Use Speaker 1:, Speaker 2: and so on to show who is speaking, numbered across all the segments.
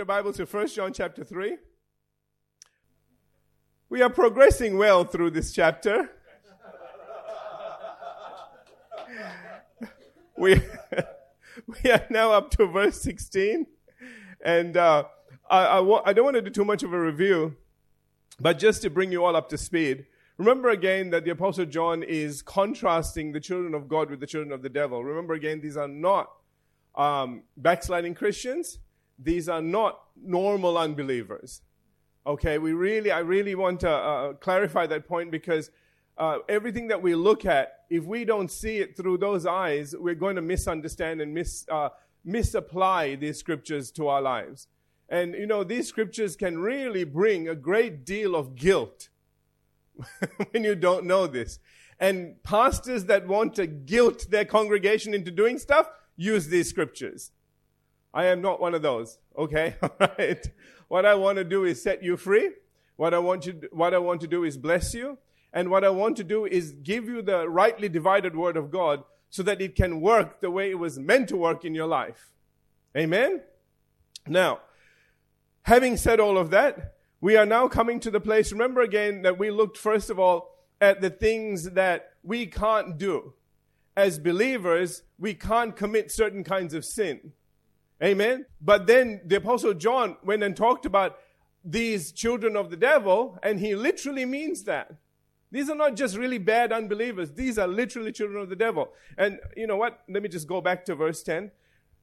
Speaker 1: your Bible to 1 John chapter 3? We are progressing well through this chapter. we, we are now up to verse 16. And uh, I, I, wa- I don't want to do too much of a review, but just to bring you all up to speed. Remember again that the Apostle John is contrasting the children of God with the children of the devil. Remember again, these are not um, backsliding Christians. These are not normal unbelievers. Okay, we really, I really want to uh, clarify that point because uh, everything that we look at, if we don't see it through those eyes, we're going to misunderstand and mis, uh, misapply these scriptures to our lives. And you know, these scriptures can really bring a great deal of guilt when you don't know this. And pastors that want to guilt their congregation into doing stuff use these scriptures. I am not one of those. Okay, all right. What I want to do is set you free. What I want you, what I want to do is bless you, and what I want to do is give you the rightly divided word of God, so that it can work the way it was meant to work in your life. Amen. Now, having said all of that, we are now coming to the place, remember again that we looked first of all at the things that we can't do. As believers, we can't commit certain kinds of sin. Amen. But then the apostle John went and talked about these children of the devil, and he literally means that. These are not just really bad unbelievers. These are literally children of the devil. And you know what? Let me just go back to verse 10.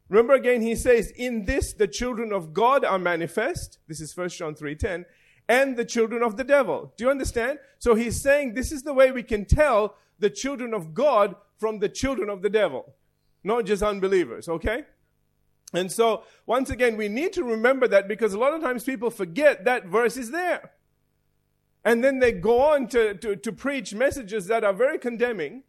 Speaker 1: Remember again, he says, In this the children of God are manifest. This is 1 John 3.10. And the children of the devil. Do you understand? So he's saying this is the way we can tell the children of God from the children of the devil. Not just unbelievers, okay? And so, once again, we need to remember that because a lot of times people forget that verse is there. And then they go on to, to, to preach messages that are very condemning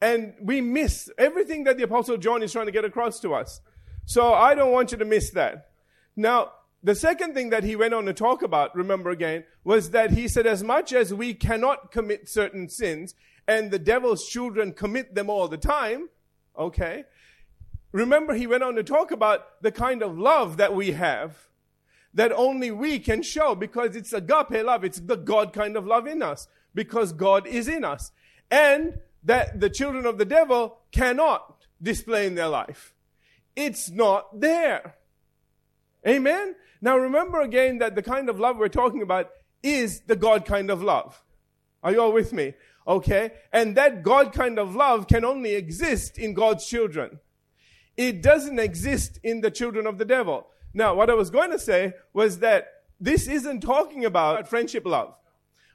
Speaker 1: and we miss everything that the Apostle John is trying to get across to us. So I don't want you to miss that. Now, the second thing that he went on to talk about, remember again, was that he said, as much as we cannot commit certain sins, and the devil's children commit them all the time, okay, remember he went on to talk about the kind of love that we have that only we can show because it's agape love. It's the God kind of love in us because God is in us. And that the children of the devil cannot display in their life. It's not there. Amen? Now remember again that the kind of love we're talking about is the God kind of love. Are you all with me? Okay? And that God kind of love can only exist in God's children. It doesn't exist in the children of the devil. Now, what I was going to say was that this isn't talking about friendship love.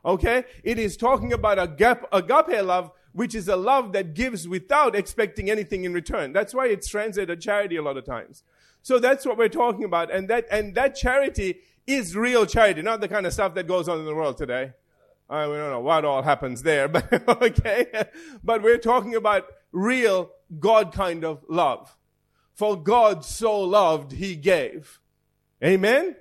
Speaker 1: Okay? It is talking about agape, agape love, which is a love that gives without expecting anything in return. That's why it's translated charity a lot of times. So that's what we're talking about. And that, and that charity is real charity, not the kind of stuff that goes on in the world today. I don't know what all happens there, but okay. But we're talking about real God kind of love. For God so loved, He gave. Amen?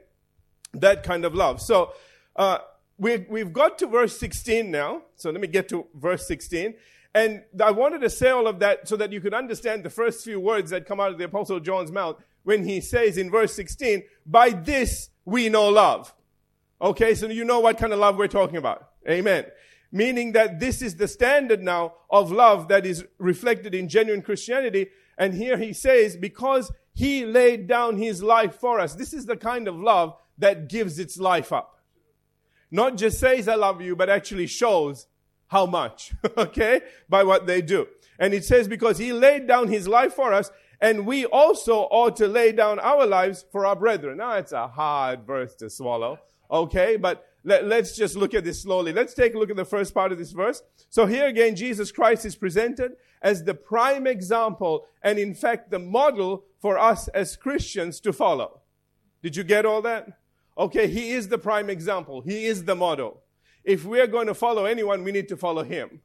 Speaker 1: That kind of love. So, uh, we, we've got to verse 16 now. So let me get to verse 16. And I wanted to say all of that so that you could understand the first few words that come out of the Apostle John's mouth when he says in verse 16, by this we know love. Okay, so you know what kind of love we're talking about. Amen. Meaning that this is the standard now of love that is reflected in genuine Christianity. And here he says, because he laid down his life for us. This is the kind of love that gives its life up not just says I love you, but actually shows how much, okay, by what they do. And it says because he laid down his life for us, and we also ought to lay down our lives for our brethren. Now it's a hard verse to swallow, okay, but let, us just look at this slowly. Let's take a look at the first part of this verse. So here again, Jesus Christ is presented as the prime example and in fact the model for us as Christians to follow. Did you get all that? Okay, he is the prime example. He is the model. If we're going to follow anyone, we need to follow him.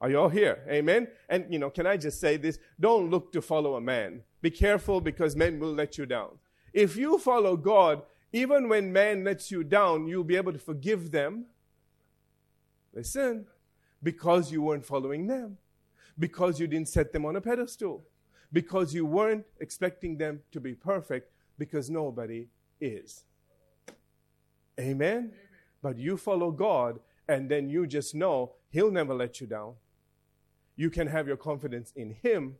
Speaker 1: Are you all here? Amen? And, you know, can I just say this? Don't look to follow a man. Be careful because men will let you down. If you follow God, even when man lets you down, you'll be able to forgive them. Listen, because you weren't following them, because you didn't set them on a pedestal, because you weren't expecting them to be perfect, because nobody is. Amen? But you follow God, and then you just know He'll never let you down. You can have your confidence in Him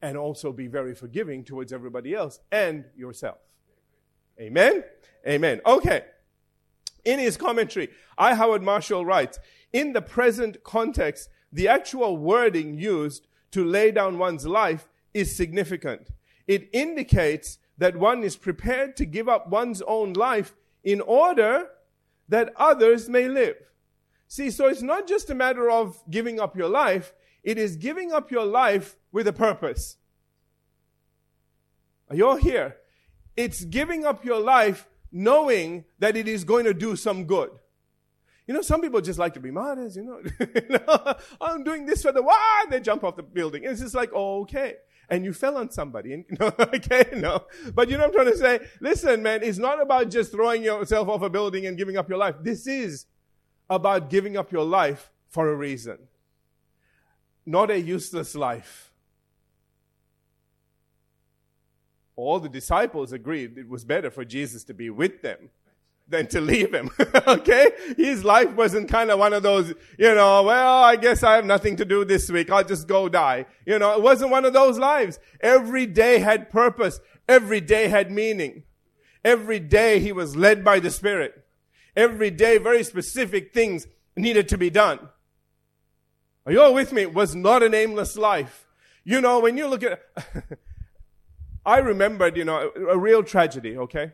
Speaker 1: and also be very forgiving towards everybody else and yourself. Amen? Amen. Okay. In his commentary, I. Howard Marshall writes, in the present context, the actual wording used to lay down one's life is significant. It indicates that one is prepared to give up one's own life in order that others may live. See, so it's not just a matter of giving up your life, it is giving up your life with a purpose. Are you all here? It's giving up your life knowing that it is going to do some good. You know, some people just like to be martyrs, you know. I'm doing this for the why they jump off the building. It's just like, oh, okay. And you fell on somebody. And, okay, no. But you know I'm trying to say? Listen, man, it's not about just throwing yourself off a building and giving up your life. This is about giving up your life for a reason. Not a useless life. All the disciples agreed it was better for Jesus to be with them than to leave him. okay? His life wasn't kind of one of those, you know, well, I guess I have nothing to do this week. I'll just go die. You know, it wasn't one of those lives. Every day had purpose. Every day had meaning. Every day he was led by the Spirit. Every day very specific things needed to be done. Are you all with me? It was not an aimless life. You know, when you look at, I remembered, you know, a, a real tragedy, okay?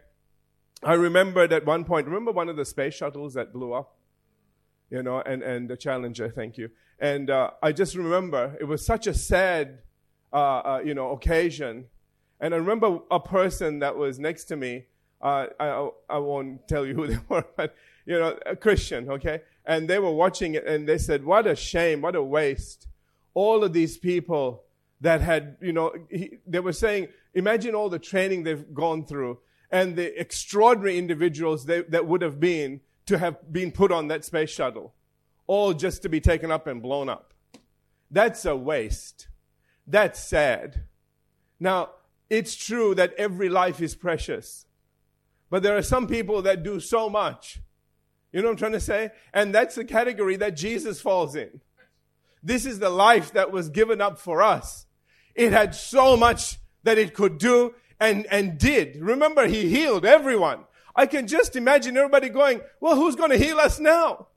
Speaker 1: I remembered at one point, remember one of the space shuttles that blew up? You know, and, and the Challenger, thank you. And uh, I just remember it was such a sad, uh, uh, you know, occasion. And I remember a person that was next to me. Uh, I, I won't tell you who they were, but you know, a Christian, okay? And they were watching it, and they said, "What a shame! What a waste! All of these people that had, you know, he, they were saying, imagine all the training they've gone through." and the extraordinary individuals they, that would have been to have been put on that space shuttle, all just to be taken up and blown up. That's a waste. That's sad. Now, it's true that every life is precious, but there are some people that do so much. You know what I'm trying to say? And that's the category that Jesus falls in. This is the life that was given up for us. It had so much that it could do and, and did. Remember, he healed everyone. I can just imagine everybody going, well, who's going to heal us now?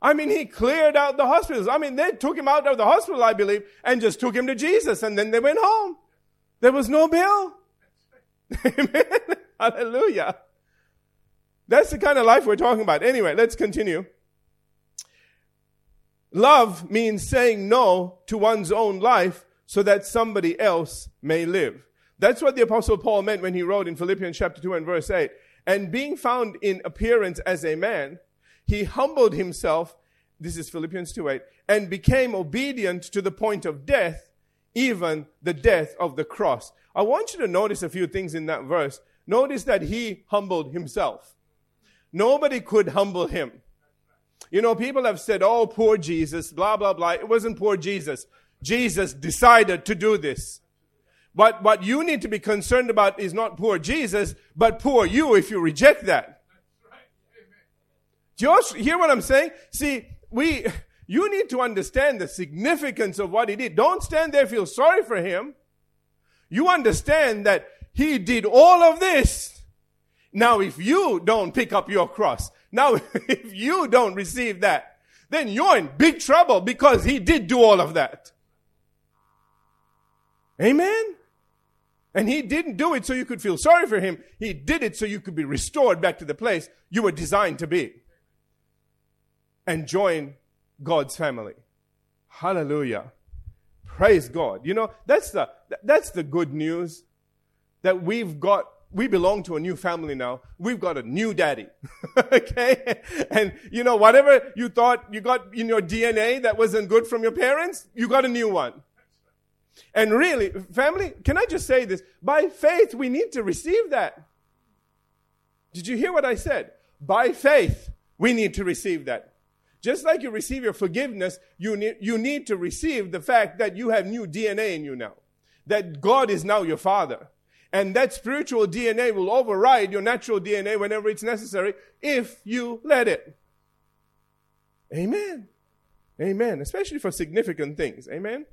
Speaker 1: I mean, he cleared out the hospitals. I mean, they took him out of the hospital, I believe, and just took him to Jesus, and then they went home. There was no bill. Amen. Hallelujah. That's the kind of life we're talking about. Anyway, let's continue. Love means saying no to one's own life so that somebody else may live. That's what the apostle Paul meant when he wrote in Philippians chapter 2 and verse 8. And being found in appearance as a man, he humbled himself, this is Philippians 2 8, and became obedient to the point of death, even the death of the cross. I want you to notice a few things in that verse. Notice that he humbled himself. Nobody could humble him. You know, people have said, oh, poor Jesus, blah, blah, blah. It wasn't poor Jesus. Jesus decided to do this. But what you need to be concerned about is not poor Jesus, but poor you if you reject that. Do you hear what I'm saying? See, we, you need to understand the significance of what he did. Don't stand there feel sorry for him. You understand that he did all of this. Now, if you don't pick up your cross, now if you don't receive that, then you're in big trouble because he did do all of that. Amen? And he didn't do it so you could feel sorry for him. He did it so you could be restored back to the place you were designed to be and join God's family. Hallelujah. Praise God. You know, that's the, that's the good news that we've got, we belong to a new family now. We've got a new daddy. okay? And you know, whatever you thought you got in your DNA that wasn't good from your parents, you got a new one. And really, family, can I just say this? By faith, we need to receive that. Did you hear what I said? By faith, we need to receive that. Just like you receive your forgiveness, you need, you need to receive the fact that you have new DNA in you now. That God is now your father. And that spiritual DNA will override your natural DNA whenever it's necessary if you let it. Amen. Amen. Especially for significant things. Amen.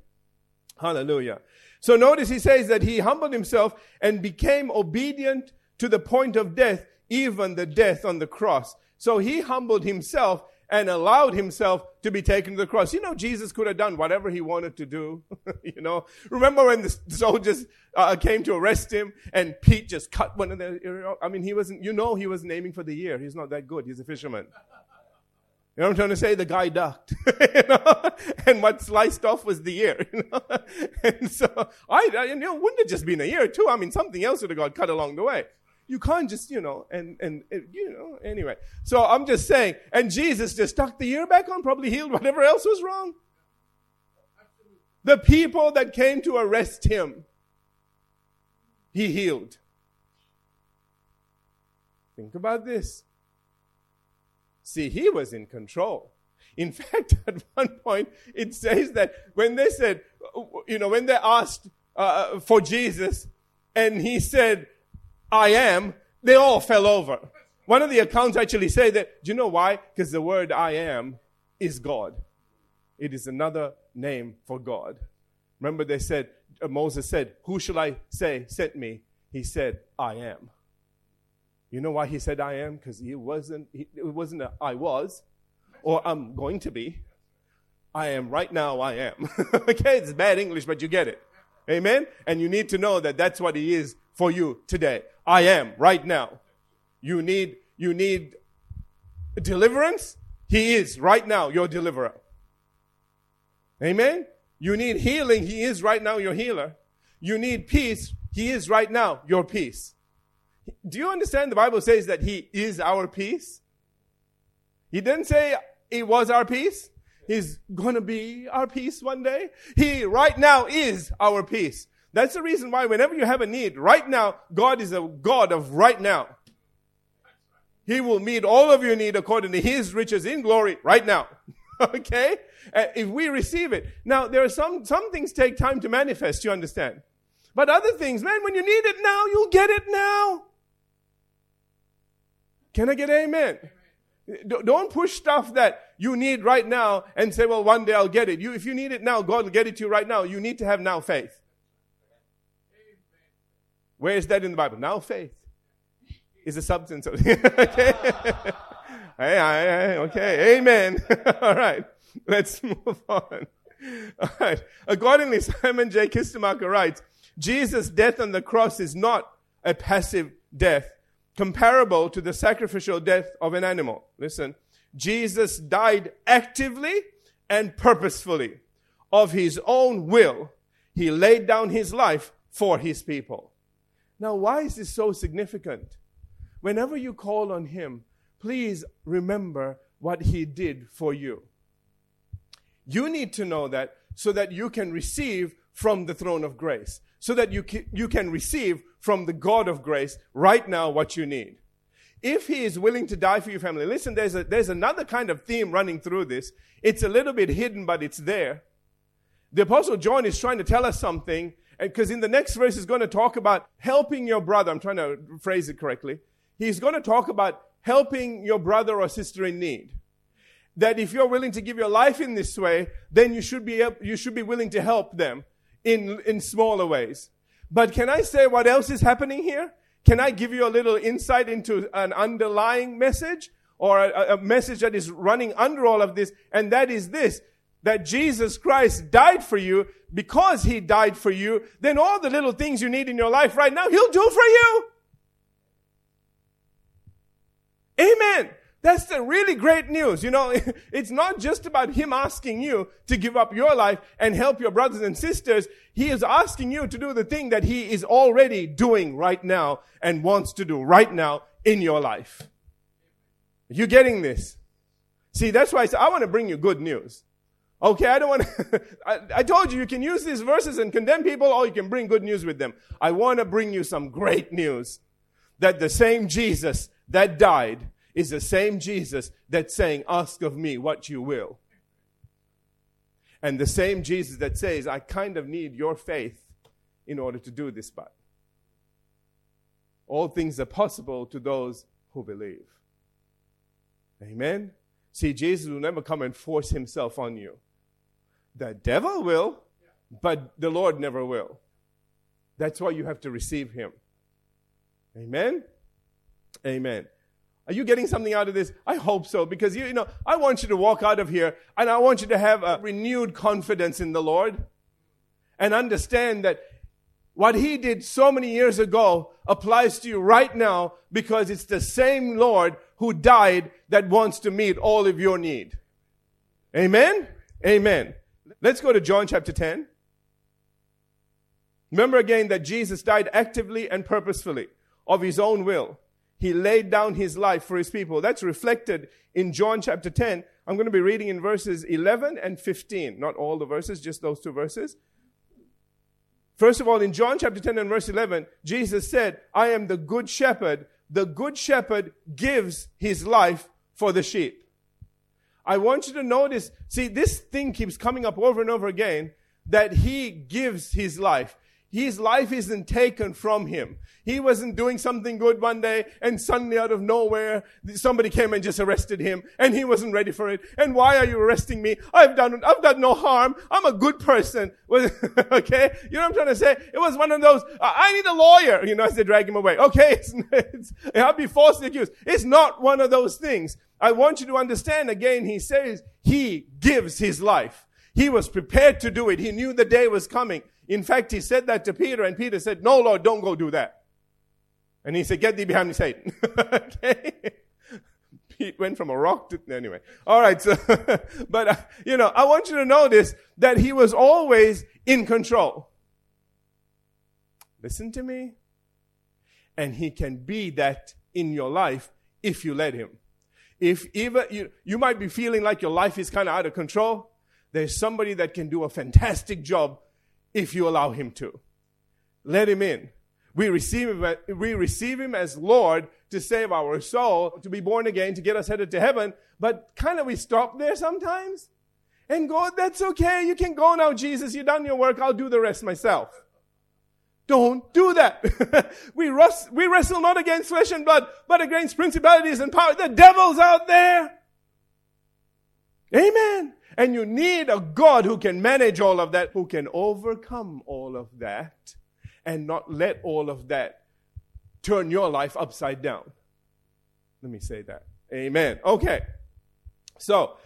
Speaker 1: Hallelujah. So notice he says that he humbled himself and became obedient to the point of death, even the death on the cross. So he humbled himself and allowed himself to be taken to the cross. You know, Jesus could have done whatever he wanted to do. you know, remember when the soldiers uh, came to arrest him and Pete just cut one of their, I mean, he wasn't, you know, he wasn't aiming for the ear. He's not that good. He's a fisherman. You know what I'm trying to say? The guy ducked. you know? And what sliced off was the ear. You know? And so, I, you know, wouldn't have just been a ear too. I mean, something else would have got cut along the way. You can't just, you know, and, and, you know, anyway. So I'm just saying, and Jesus just stuck the ear back on, probably healed whatever else was wrong. The people that came to arrest him, he healed. Think about this. See, he was in control. In fact, at one point, it says that when they said, you know, when they asked uh, for Jesus, and he said, I am, they all fell over. One of the accounts actually say that, do you know why? Because the word I am is God. It is another name for God. Remember they said, uh, Moses said, who shall I say sent me? He said, I am. You know why he said I am? Because he wasn't, he, it wasn't a I was or I'm going to be. I am right now, I am. okay, it's bad English, but you get it. Amen? And you need to know that that's what he is for you today. I am right now. You need, you need deliverance. He is right now your deliverer. Amen. You need healing. He is right now your healer. You need peace. He is right now your peace. Do you understand? The Bible says that He is our peace. He didn't say He was our peace. He's gonna be our peace one day. He right now is our peace. That's the reason why whenever you have a need, right now, God is a God of right now. He will meet all of your need according to His riches in glory right now. okay? Uh, if we receive it. Now, there are some, some things take time to manifest, you understand? But other things, man, when you need it now, you'll get it now. Can I get amen? Don't push stuff that you need right now and say, well, one day I'll get it. You, if you need it now, God will get it to you right now. You need to have now faith. Where is that in the Bible? Now faith is the substance of okay. hey, okay, amen. All right, let's move on. All right. Accordingly, Simon J. Kistemaker writes, Jesus' death on the cross is not a passive death comparable to the sacrificial death of an animal. Listen, Jesus died actively and purposefully of his own will. He laid down his life for his people. Now, why is this so significant? Whenever you call on Him, please remember what He did for you. You need to know that so that you can receive from the throne of grace, so that you can, you can receive from the God of grace right now what you need. If He is willing to die for your family, listen, there's, a, there's another kind of theme running through this. It's a little bit hidden, but it's there. The Apostle John is trying to tell us something because in the next verse, he's going to talk about helping your brother. I'm trying to phrase it correctly. He's going to talk about helping your brother or sister in need. That if you're willing to give your life in this way, then you should be, you should be willing to help them in, in smaller ways. But can I say what else is happening here? Can I give you a little insight into an underlying message or a, a message that is running under all of this? And that is this, that Jesus Christ died for you because he died for you, then all the little things you need in your life right now, he'll do for you. Amen. That's the really great news. You know, it's not just about him asking you to give up your life and help your brothers and sisters. He is asking you to do the thing that he is already doing right now and wants to do right now in your life. You getting this? See, that's why I say, I want to bring you good news. Okay, I don't want to, I, I, told you you can use these verses and condemn people or you can bring good news with them. I want to bring you some great news that the same Jesus that died is the same Jesus that's saying, ask of me what you will. And the same Jesus that says, I kind of need your faith in order to do this, but all things are possible to those who believe. Amen. See, Jesus will never come and force himself on you. The devil will, but the Lord never will. That's why you have to receive him. Amen. Amen. Are you getting something out of this? I hope so, because you, you know, I want you to walk out of here and I want you to have a renewed confidence in the Lord and understand that what he did so many years ago applies to you right now because it's the same Lord who died that wants to meet all of your need. Amen? Amen. Let's go to John chapter 10. Remember again that Jesus died actively and purposefully of his own will. He laid down his life for his people. That's reflected in John chapter 10. I'm going to be reading in verses 11 and 15. Not all the verses, just those two verses. First of all, in John chapter 10 and verse 11, Jesus said, I am the good shepherd. The good shepherd gives his life for the sheep. I want you to notice, see, this thing keeps coming up over and over again that he gives his life. His life isn't taken from him. He wasn't doing something good one day and suddenly out of nowhere somebody came and just arrested him and he wasn't ready for it. And why are you arresting me? I've done, I've done no harm. I'm a good person. okay? You know what I'm trying to say? It was one of those, I need a lawyer, you know, as they drag him away. Okay? It's, it's, I'll be falsely accused. It's not one of those things. I want you to understand again, he says he gives his life. He was prepared to do it. He knew the day was coming. In fact, he said that to Peter, and Peter said, No, Lord, don't go do that. And he said, Get thee behind me, Satan. okay? Pete went from a rock to, anyway. All right, so, but, uh, you know, I want you to notice that he was always in control. Listen to me. And he can be that in your life if you let him. If even you, you might be feeling like your life is kind of out of control, there's somebody that can do a fantastic job if you allow him to. Let him in. We receive him, we receive him as Lord to save our soul, to be born again, to get us headed to heaven. But kind of we stop there sometimes and go, that's okay. You can go now, Jesus. You've done your work. I'll do the rest myself. Don't do that. we, we wrestle not against flesh and blood, but against principalities and power. The devil's out there. Amen. And you need a God who can manage all of that, who can overcome all of that, and not let all of that turn your life upside down. Let me say that. Amen. Okay. So,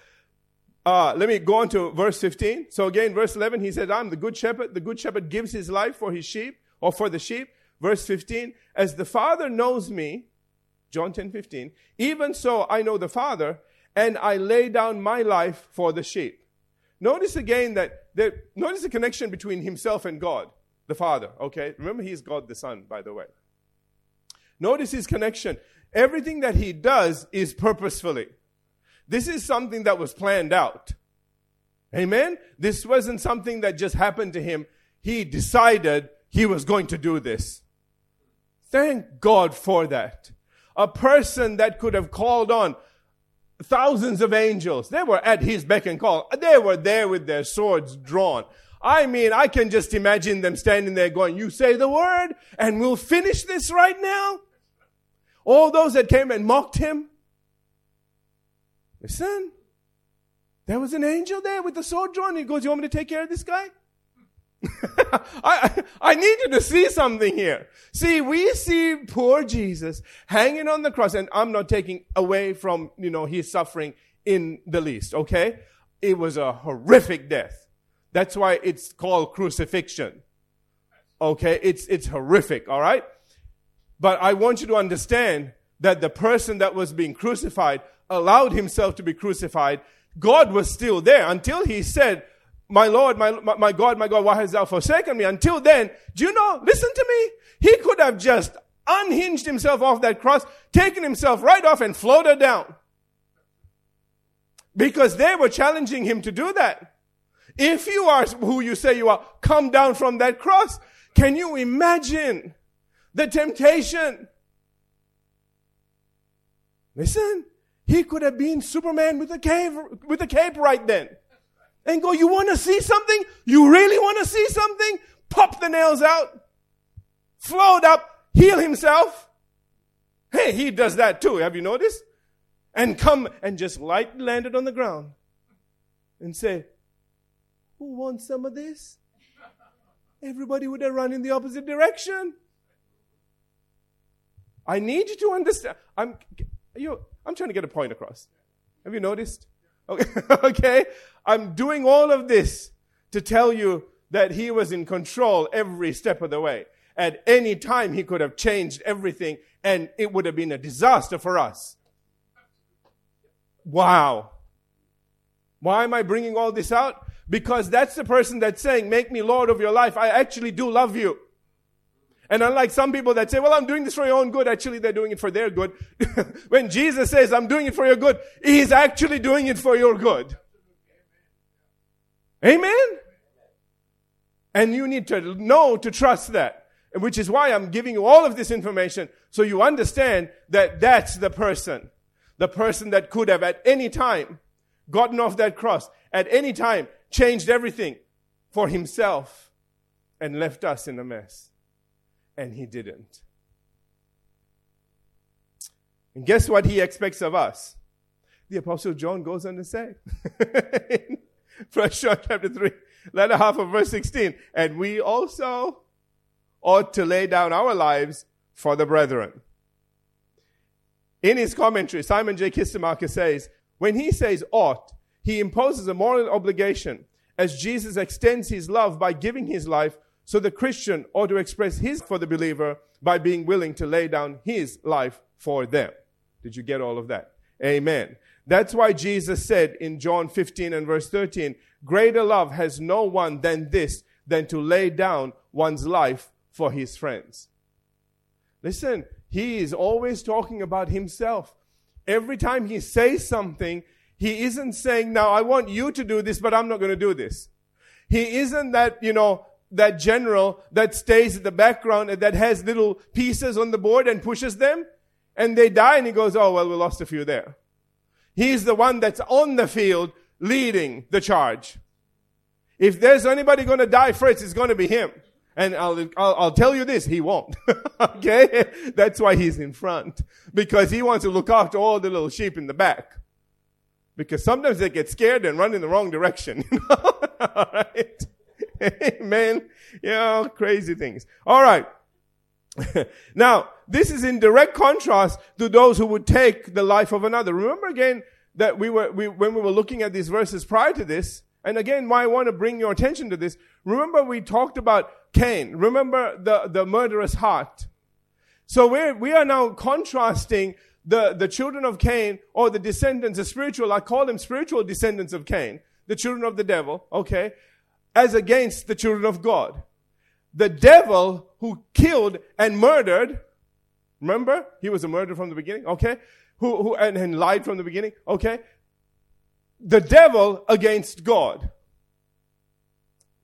Speaker 1: uh, let me go on to verse 15. So again, verse 11, he said, I'm the good shepherd. The good shepherd gives his life for his sheep or for the sheep. Verse 15, as the Father knows me, John 10, 15, even so I know the Father, and I lay down my life for the sheep. Notice again that, that notice the connection between himself and God, the Father, okay? Remember, he's God the Son, by the way. Notice his connection. Everything that he does is purposefully. This is something that was planned out. Amen? This wasn't something that just happened to him. He decided he was going to do this. Thank God for that. A person that could have called on thousands of angels. They were at his beck and call. They were there with their swords drawn. I mean, I can just imagine them standing there going, you say the word and we'll finish this right now. All those that came and mocked him. Listen, there was an angel there with the sword drawn. He goes, you want me to take care of this guy? I, I need you to see something here. See, we see poor Jesus hanging on the cross, and I'm not taking away from, you know, his suffering in the least, okay? It was a horrific death. That's why it's called crucifixion. Okay? It's, it's horrific, alright? But I want you to understand that the person that was being crucified allowed himself to be crucified. God was still there until he said, my Lord, my, my God, my God, why hast thou forsaken me? Until then, do you know, listen to me. He could have just unhinged himself off that cross, taken himself right off and floated down. Because they were challenging him to do that. If you are who you say you are, come down from that cross. Can you imagine the temptation? Listen, he could have been Superman with a cape, with a cape right then and go, you want to see something? You really want to see something? Pop the nails out, float up, heal himself. Hey, he does that too. Have you noticed? And come and just light landed on the ground and say, Who wants some of this? Everybody would have run in the opposite direction. I need you to understand. I'm, you, I'm trying to get a point across. Have you noticed? Okay. I'm doing all of this to tell you that he was in control every step of the way. At any time, he could have changed everything and it would have been a disaster for us. Wow. Why am I bringing all this out? Because that's the person that's saying, make me Lord of your life. I actually do love you. And unlike some people that say, well, I'm doing this for your own good, actually they're doing it for their good. when Jesus says, I'm doing it for your good, He's actually doing it for your good. Amen? And you need to know to trust that. Which is why I'm giving you all of this information so you understand that that's the person. The person that could have at any time gotten off that cross, at any time changed everything for himself and left us in a mess and he didn't. And guess what he expects of us? The Apostle John goes on to say, First John chapter 3, letter half of verse 16, and we also ought to lay down our lives for the brethren. In his commentary, Simon J. Kistemaker says, when he says ought, he imposes a moral obligation as Jesus extends his love by giving his life so the Christian ought to express his for the believer by being willing to lay down his life for them. Did you get all of that? Amen. That's why Jesus said in John 15 and verse 13, greater love has no one than this, than to lay down one's life for his friends. Listen, he is always talking about himself. Every time he says something, he isn't saying, now I want you to do this, but I'm not going to do this. He isn't that, you know, that general that stays in the background and that has little pieces on the board and pushes them and they die and he goes, oh, well, we lost a few there. He's the one that's on the field leading the charge. If there's anybody going to die first, it's going to be him. And I'll, I'll, I'll, tell you this, he won't. okay? That's why he's in front. Because he wants to look after all the little sheep in the back. Because sometimes they get scared and run in the wrong direction. all right? Amen. Yeah, crazy things. All right. now, this is in direct contrast to those who would take the life of another. Remember again that we were, we, when we were looking at these verses prior to this, and again, why I want to bring your attention to this. Remember we talked about Cain. Remember the, the murderous heart. So we're, we are now contrasting the, the children of Cain or the descendants, the spiritual, I call them spiritual descendants of Cain, the children of the devil, okay, as against the children of God. The devil who killed and murdered, remember? He was a murderer from the beginning, okay? Who, who, and, and lied from the beginning, okay? The devil against God.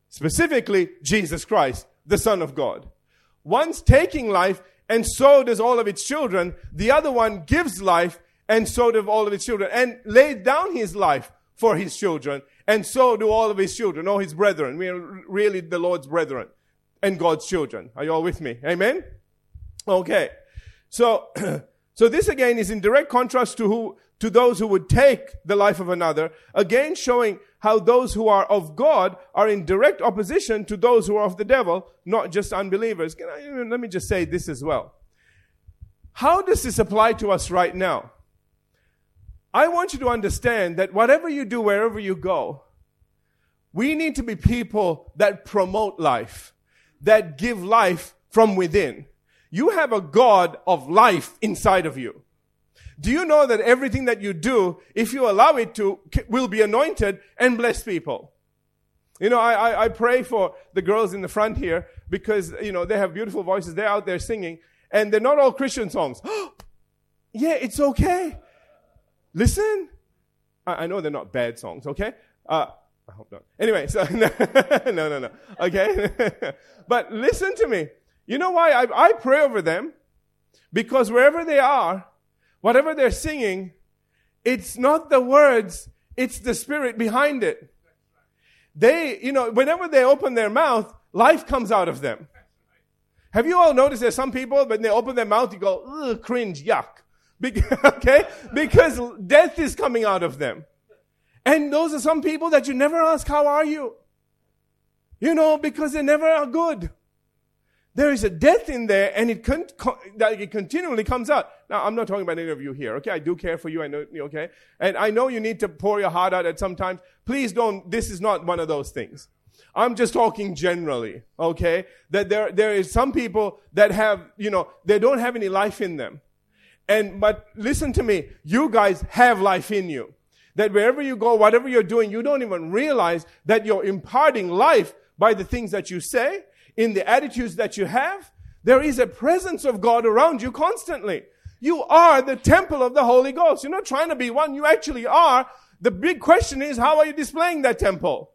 Speaker 1: Specifically, Jesus Christ, the Son of God. One's taking life, and so does all of its children. The other one gives life, and so do all of its children, and laid down his life for his children. And so do all of his children, all his brethren. We are really the Lord's brethren and God's children. Are you all with me? Amen? Okay. So, so this again is in direct contrast to who, to those who would take the life of another, again showing how those who are of God are in direct opposition to those who are of the devil, not just unbelievers. I, let me just say this as well. How does this apply to us right now? I want you to understand that whatever you do, wherever you go, we need to be people that promote life, that give life from within. You have a God of life inside of you. Do you know that everything that you do, if you allow it to, will be anointed and bless people? You know, I, I, I pray for the girls in the front here because, you know, they have beautiful voices. They're out there singing and they're not all Christian songs. yeah, it's okay. Listen. I, I know they're not bad songs, okay? Uh, I hope not. Anyway, so, no, no, no. Okay? but listen to me. You know why I, I pray over them? Because wherever they are, whatever they're singing, it's not the words, it's the spirit behind it. They, you know, whenever they open their mouth, life comes out of them. Have you all noticed there's some people, when they open their mouth, you go, ugh, cringe, yuck. Be- okay? Because death is coming out of them. And those are some people that you never ask, how are you? You know, because they never are good. There is a death in there and it, con- con- it continually comes out. Now, I'm not talking about any of you here, okay? I do care for you, I know, okay? And I know you need to pour your heart out at some times. Please don't, this is not one of those things. I'm just talking generally, okay? That there, there is some people that have, you know, they don't have any life in them. And, but listen to me, you guys have life in you. That wherever you go, whatever you're doing, you don't even realize that you're imparting life by the things that you say, in the attitudes that you have. There is a presence of God around you constantly. You are the temple of the Holy Ghost. You're not trying to be one, you actually are. The big question is, how are you displaying that temple?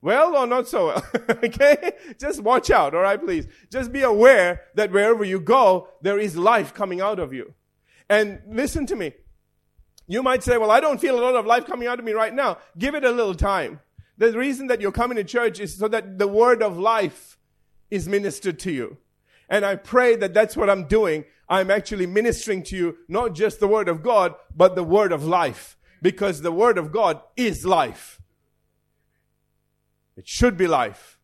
Speaker 1: Well or not so well? okay? Just watch out, alright, please. Just be aware that wherever you go, there is life coming out of you. And listen to me. You might say, well, I don't feel a lot of life coming out of me right now. Give it a little time. The reason that you're coming to church is so that the word of life is ministered to you. And I pray that that's what I'm doing. I'm actually ministering to you, not just the word of God, but the word of life. Because the word of God is life. It should be life.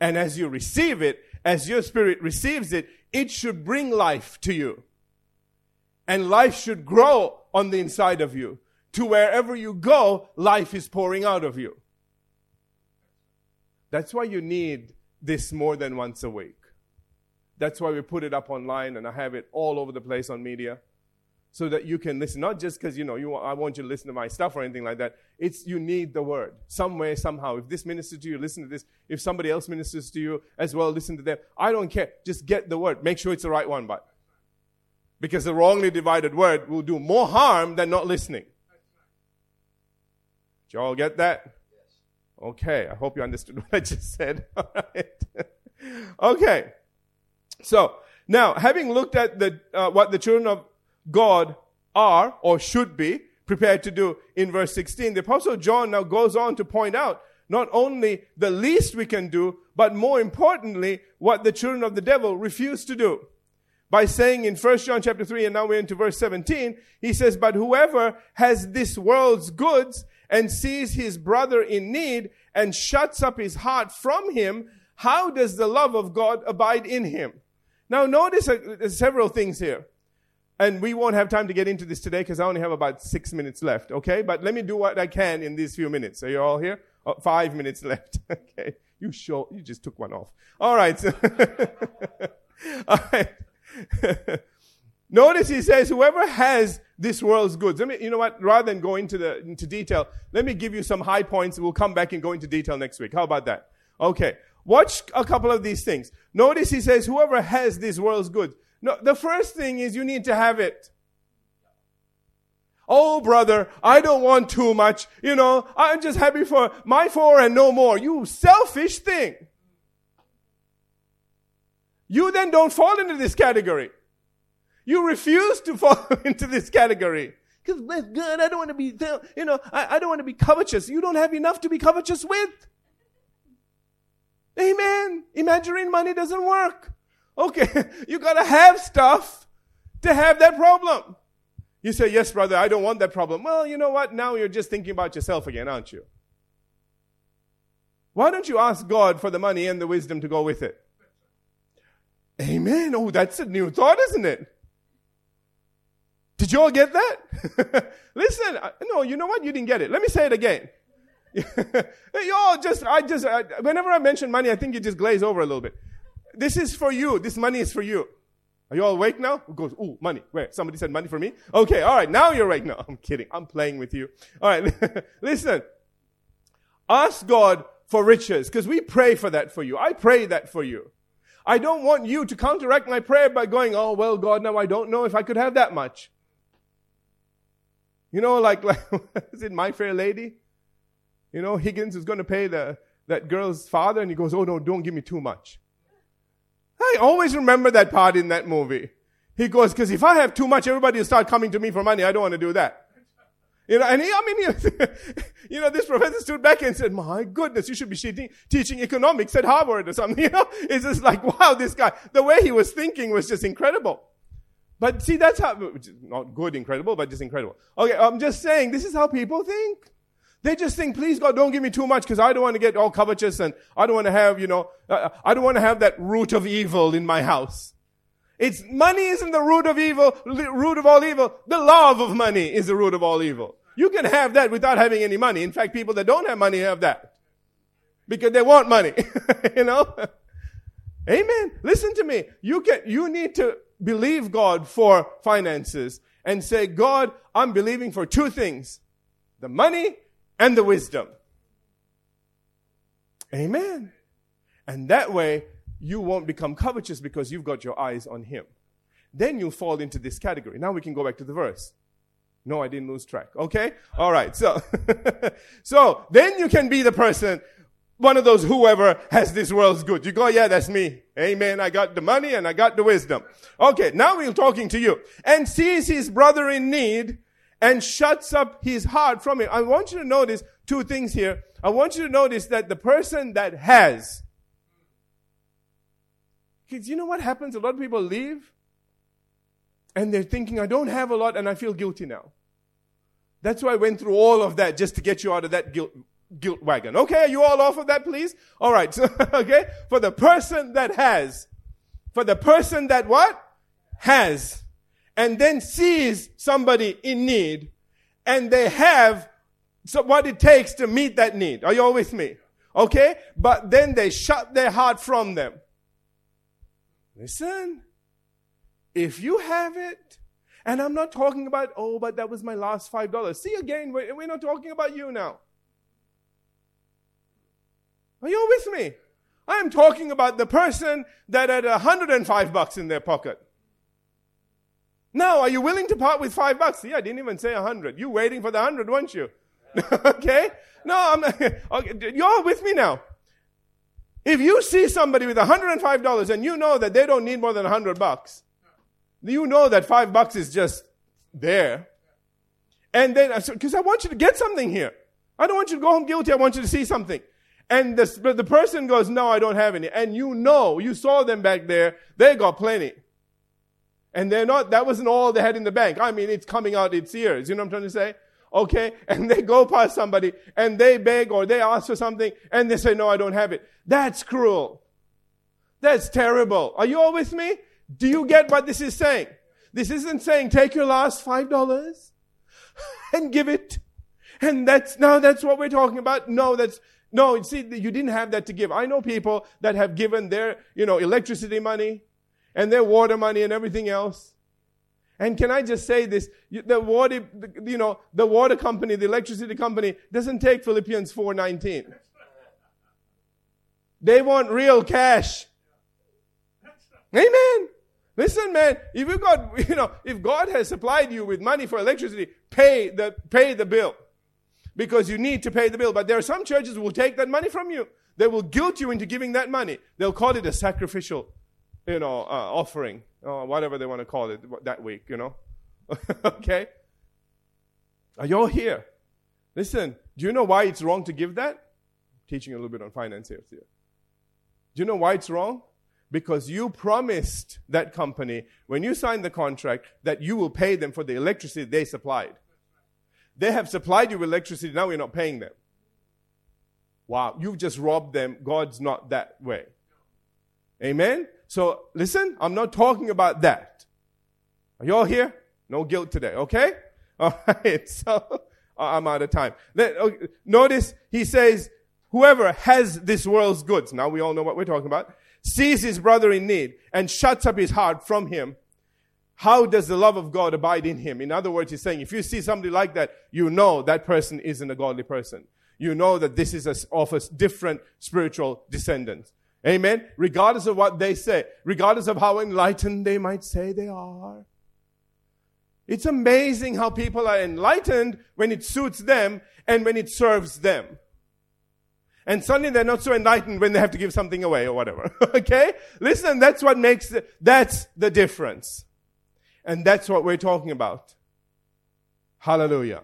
Speaker 1: And as you receive it, as your spirit receives it, it should bring life to you. And life should grow on the inside of you. To wherever you go, life is pouring out of you. That's why you need this more than once a week. That's why we put it up online and I have it all over the place on media so that you can listen. Not just because, you know, you, I want you to listen to my stuff or anything like that. It's you need the word. Some way, somehow. If this ministers to you, listen to this. If somebody else ministers to you as well, listen to them. I don't care. Just get the word. Make sure it's the right one, but. Because the wrongly divided word will do more harm than not listening. Did you all get that? Okay, I hope you understood what I just said. All right. okay. So, now, having looked at the, uh, what the children of God are or should be prepared to do in verse 16. The apostle John now goes on to point out not only the least we can do, but more importantly, what the children of the devil refuse to do. By saying in 1 John chapter 3, and now we're into verse 17, he says, But whoever has this world's goods and sees his brother in need and shuts up his heart from him, how does the love of God abide in him? Now notice uh, several things here. And we won't have time to get into this today because I only have about six minutes left, okay? But let me do what I can in these few minutes. Are you all here? Oh, five minutes left, okay? You sure? You just took one off. All right. all right. Notice he says, whoever has this world's goods. Let me, you know what? Rather than go into the, into detail, let me give you some high points. We'll come back and go into detail next week. How about that? Okay. Watch a couple of these things. Notice he says, whoever has this world's goods. No, the first thing is you need to have it. Oh, brother, I don't want too much. You know, I'm just happy for my four and no more. You selfish thing. You then don't fall into this category. You refuse to fall into this category. Because that's good. I don't want to be, you know, I, I don't want to be covetous. You don't have enough to be covetous with. Amen. Imaginary money doesn't work. Okay, you gotta have stuff to have that problem. You say, yes, brother, I don't want that problem. Well, you know what? Now you're just thinking about yourself again, aren't you? Why don't you ask God for the money and the wisdom to go with it? Amen. Oh, that's a new thought, isn't it? Did you all get that? Listen, uh, no, you know what? You didn't get it. Let me say it again. you all just, I just, I, whenever I mention money, I think you just glaze over a little bit. This is for you. This money is for you. Are you all awake now? Who goes, ooh, money. Where? Somebody said money for me? Okay, all right. Now you're awake. No, I'm kidding. I'm playing with you. All right. Listen. Ask God for riches because we pray for that for you. I pray that for you. I don't want you to counteract my prayer by going, oh, well, God, now I don't know if I could have that much. You know, like, like is it My Fair Lady? You know, Higgins is going to pay the, that girl's father and he goes, oh, no, don't give me too much. I always remember that part in that movie. He goes, because if I have too much, everybody will start coming to me for money. I don't want to do that. You know, and he, I mean, you know, this professor stood back and said, my goodness, you should be teaching, teaching economics at Harvard or something. You know, it's just like, wow, this guy, the way he was thinking was just incredible. But see, that's how, not good, incredible, but just incredible. Okay, I'm just saying, this is how people think. They just think, please God, don't give me too much because I don't want to get all covetous and I don't want to have, you know, uh, I don't want to have that root of evil in my house. It's money isn't the root of evil, root of all evil. The love of money is the root of all evil. You can have that without having any money. In fact, people that don't have money have that because they want money. you know? Amen. Listen to me. You can, you need to believe God for finances and say, God, I'm believing for two things. The money and the wisdom. Amen. And that way, you won't become covetous because you've got your eyes on Him. Then you'll fall into this category. Now we can go back to the verse. No, I didn't lose track. Okay? All right. So, so then you can be the person, one of those whoever has this world's good. You go, yeah, that's me. Amen. I got the money and I got the wisdom. Okay. Now we're talking to you and sees his brother in need and shuts up his heart from it. I want you to notice two things here. I want you to notice that the person that has, because you know what happens? A lot of people leave and they're thinking, I don't have a lot and I feel guilty now. That's why I went through all of that just to get you out of that guilt, guilt wagon. Okay, are you all off of that, please? All right. Okay. For the person that has, for the person that what? Has and then sees somebody in need and they have what it takes to meet that need. Are you all with me? Okay? But then they shut their heart from them. Listen, if you have it, and I'm not talking about, oh, but that was my last five dollars. See again, we're, we're not talking about you now. Are you all with me? I'm talking about the person that had 105 bucks in their pocket. Now, are you willing to part with five bucks? See, I didn't even say a hundred. You waiting for the hundred, weren't you? okay? No, I'm, okay, you're with me now. If you see somebody with $105 and you know that they don't need more than 100 bucks, you know that five bucks is just there. And then, uh, because I want you to get something here. I don't want you to go home guilty. I want you to see something. And the, the person goes, no, I don't have any. And you know, you saw them back there. They got plenty. And they're not, that wasn't all they had in the bank. I mean, it's coming out its ears. You know what I'm trying to say? Okay. And they go past somebody and they beg or they ask for something and they say, no, I don't have it. That's cruel. That's terrible. Are you all with me? Do you get what this is saying? This isn't saying take your last five dollars and give it. And that's, now that's what we're talking about. No, that's, no, see, you didn't have that to give. I know people that have given their, you know, electricity money, and their water money and everything else. And can I just say this? The water, you know, the water company, the electricity company doesn't take Philippians 4.19. They want real cash. Amen. Listen, man, if you got, you know, if God has supplied you with money for electricity, pay the, pay the bill. Because you need to pay the bill. But there are some churches who will take that money from you. They will guilt you into giving that money. They'll call it a sacrificial you know, uh, offering, or whatever they want to call it that week, you know. okay? Are you all here? Listen, do you know why it's wrong to give that? I'm teaching a little bit on finance here. Do you know why it's wrong? Because you promised that company, when you signed the contract, that you will pay them for the electricity they supplied. They have supplied you with electricity, now you're not paying them. Wow, you've just robbed them. God's not that way. Amen? So listen, I'm not talking about that. Are you all here? No guilt today, okay? All right, so I'm out of time. Let, okay, notice he says, whoever has this world's goods, now we all know what we're talking about, sees his brother in need and shuts up his heart from him, how does the love of God abide in him? In other words, he's saying, if you see somebody like that, you know that person isn't a godly person. You know that this is a, of a different spiritual descendant. Amen. Regardless of what they say, regardless of how enlightened they might say they are. It's amazing how people are enlightened when it suits them and when it serves them. And suddenly they're not so enlightened when they have to give something away or whatever. okay? Listen, that's what makes, the, that's the difference. And that's what we're talking about. Hallelujah.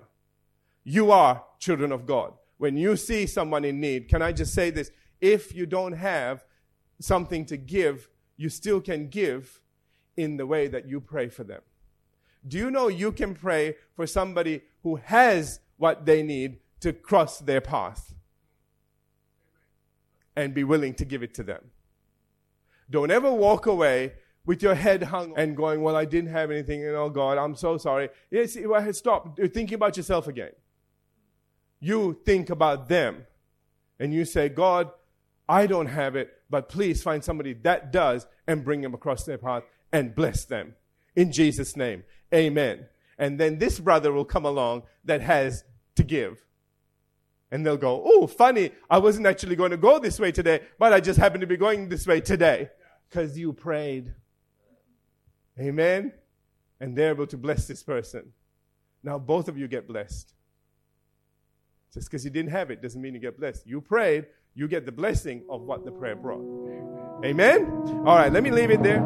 Speaker 1: You are children of God. When you see someone in need, can I just say this? If you don't have something to give, you still can give in the way that you pray for them. Do you know you can pray for somebody who has what they need to cross their path and be willing to give it to them? Don't ever walk away with your head hung and going, Well, I didn't have anything, and oh God, I'm so sorry. Yes, stop thinking about yourself again. You think about them and you say, God, I don't have it, but please find somebody that does and bring them across their path and bless them. In Jesus' name, amen. And then this brother will come along that has to give. And they'll go, Oh, funny, I wasn't actually going to go this way today, but I just happened to be going this way today because you prayed. Amen. And they're able to bless this person. Now both of you get blessed. Just because you didn't have it doesn't mean you get blessed. You prayed, you get the blessing of what the prayer brought. Amen? All right, let me leave it there.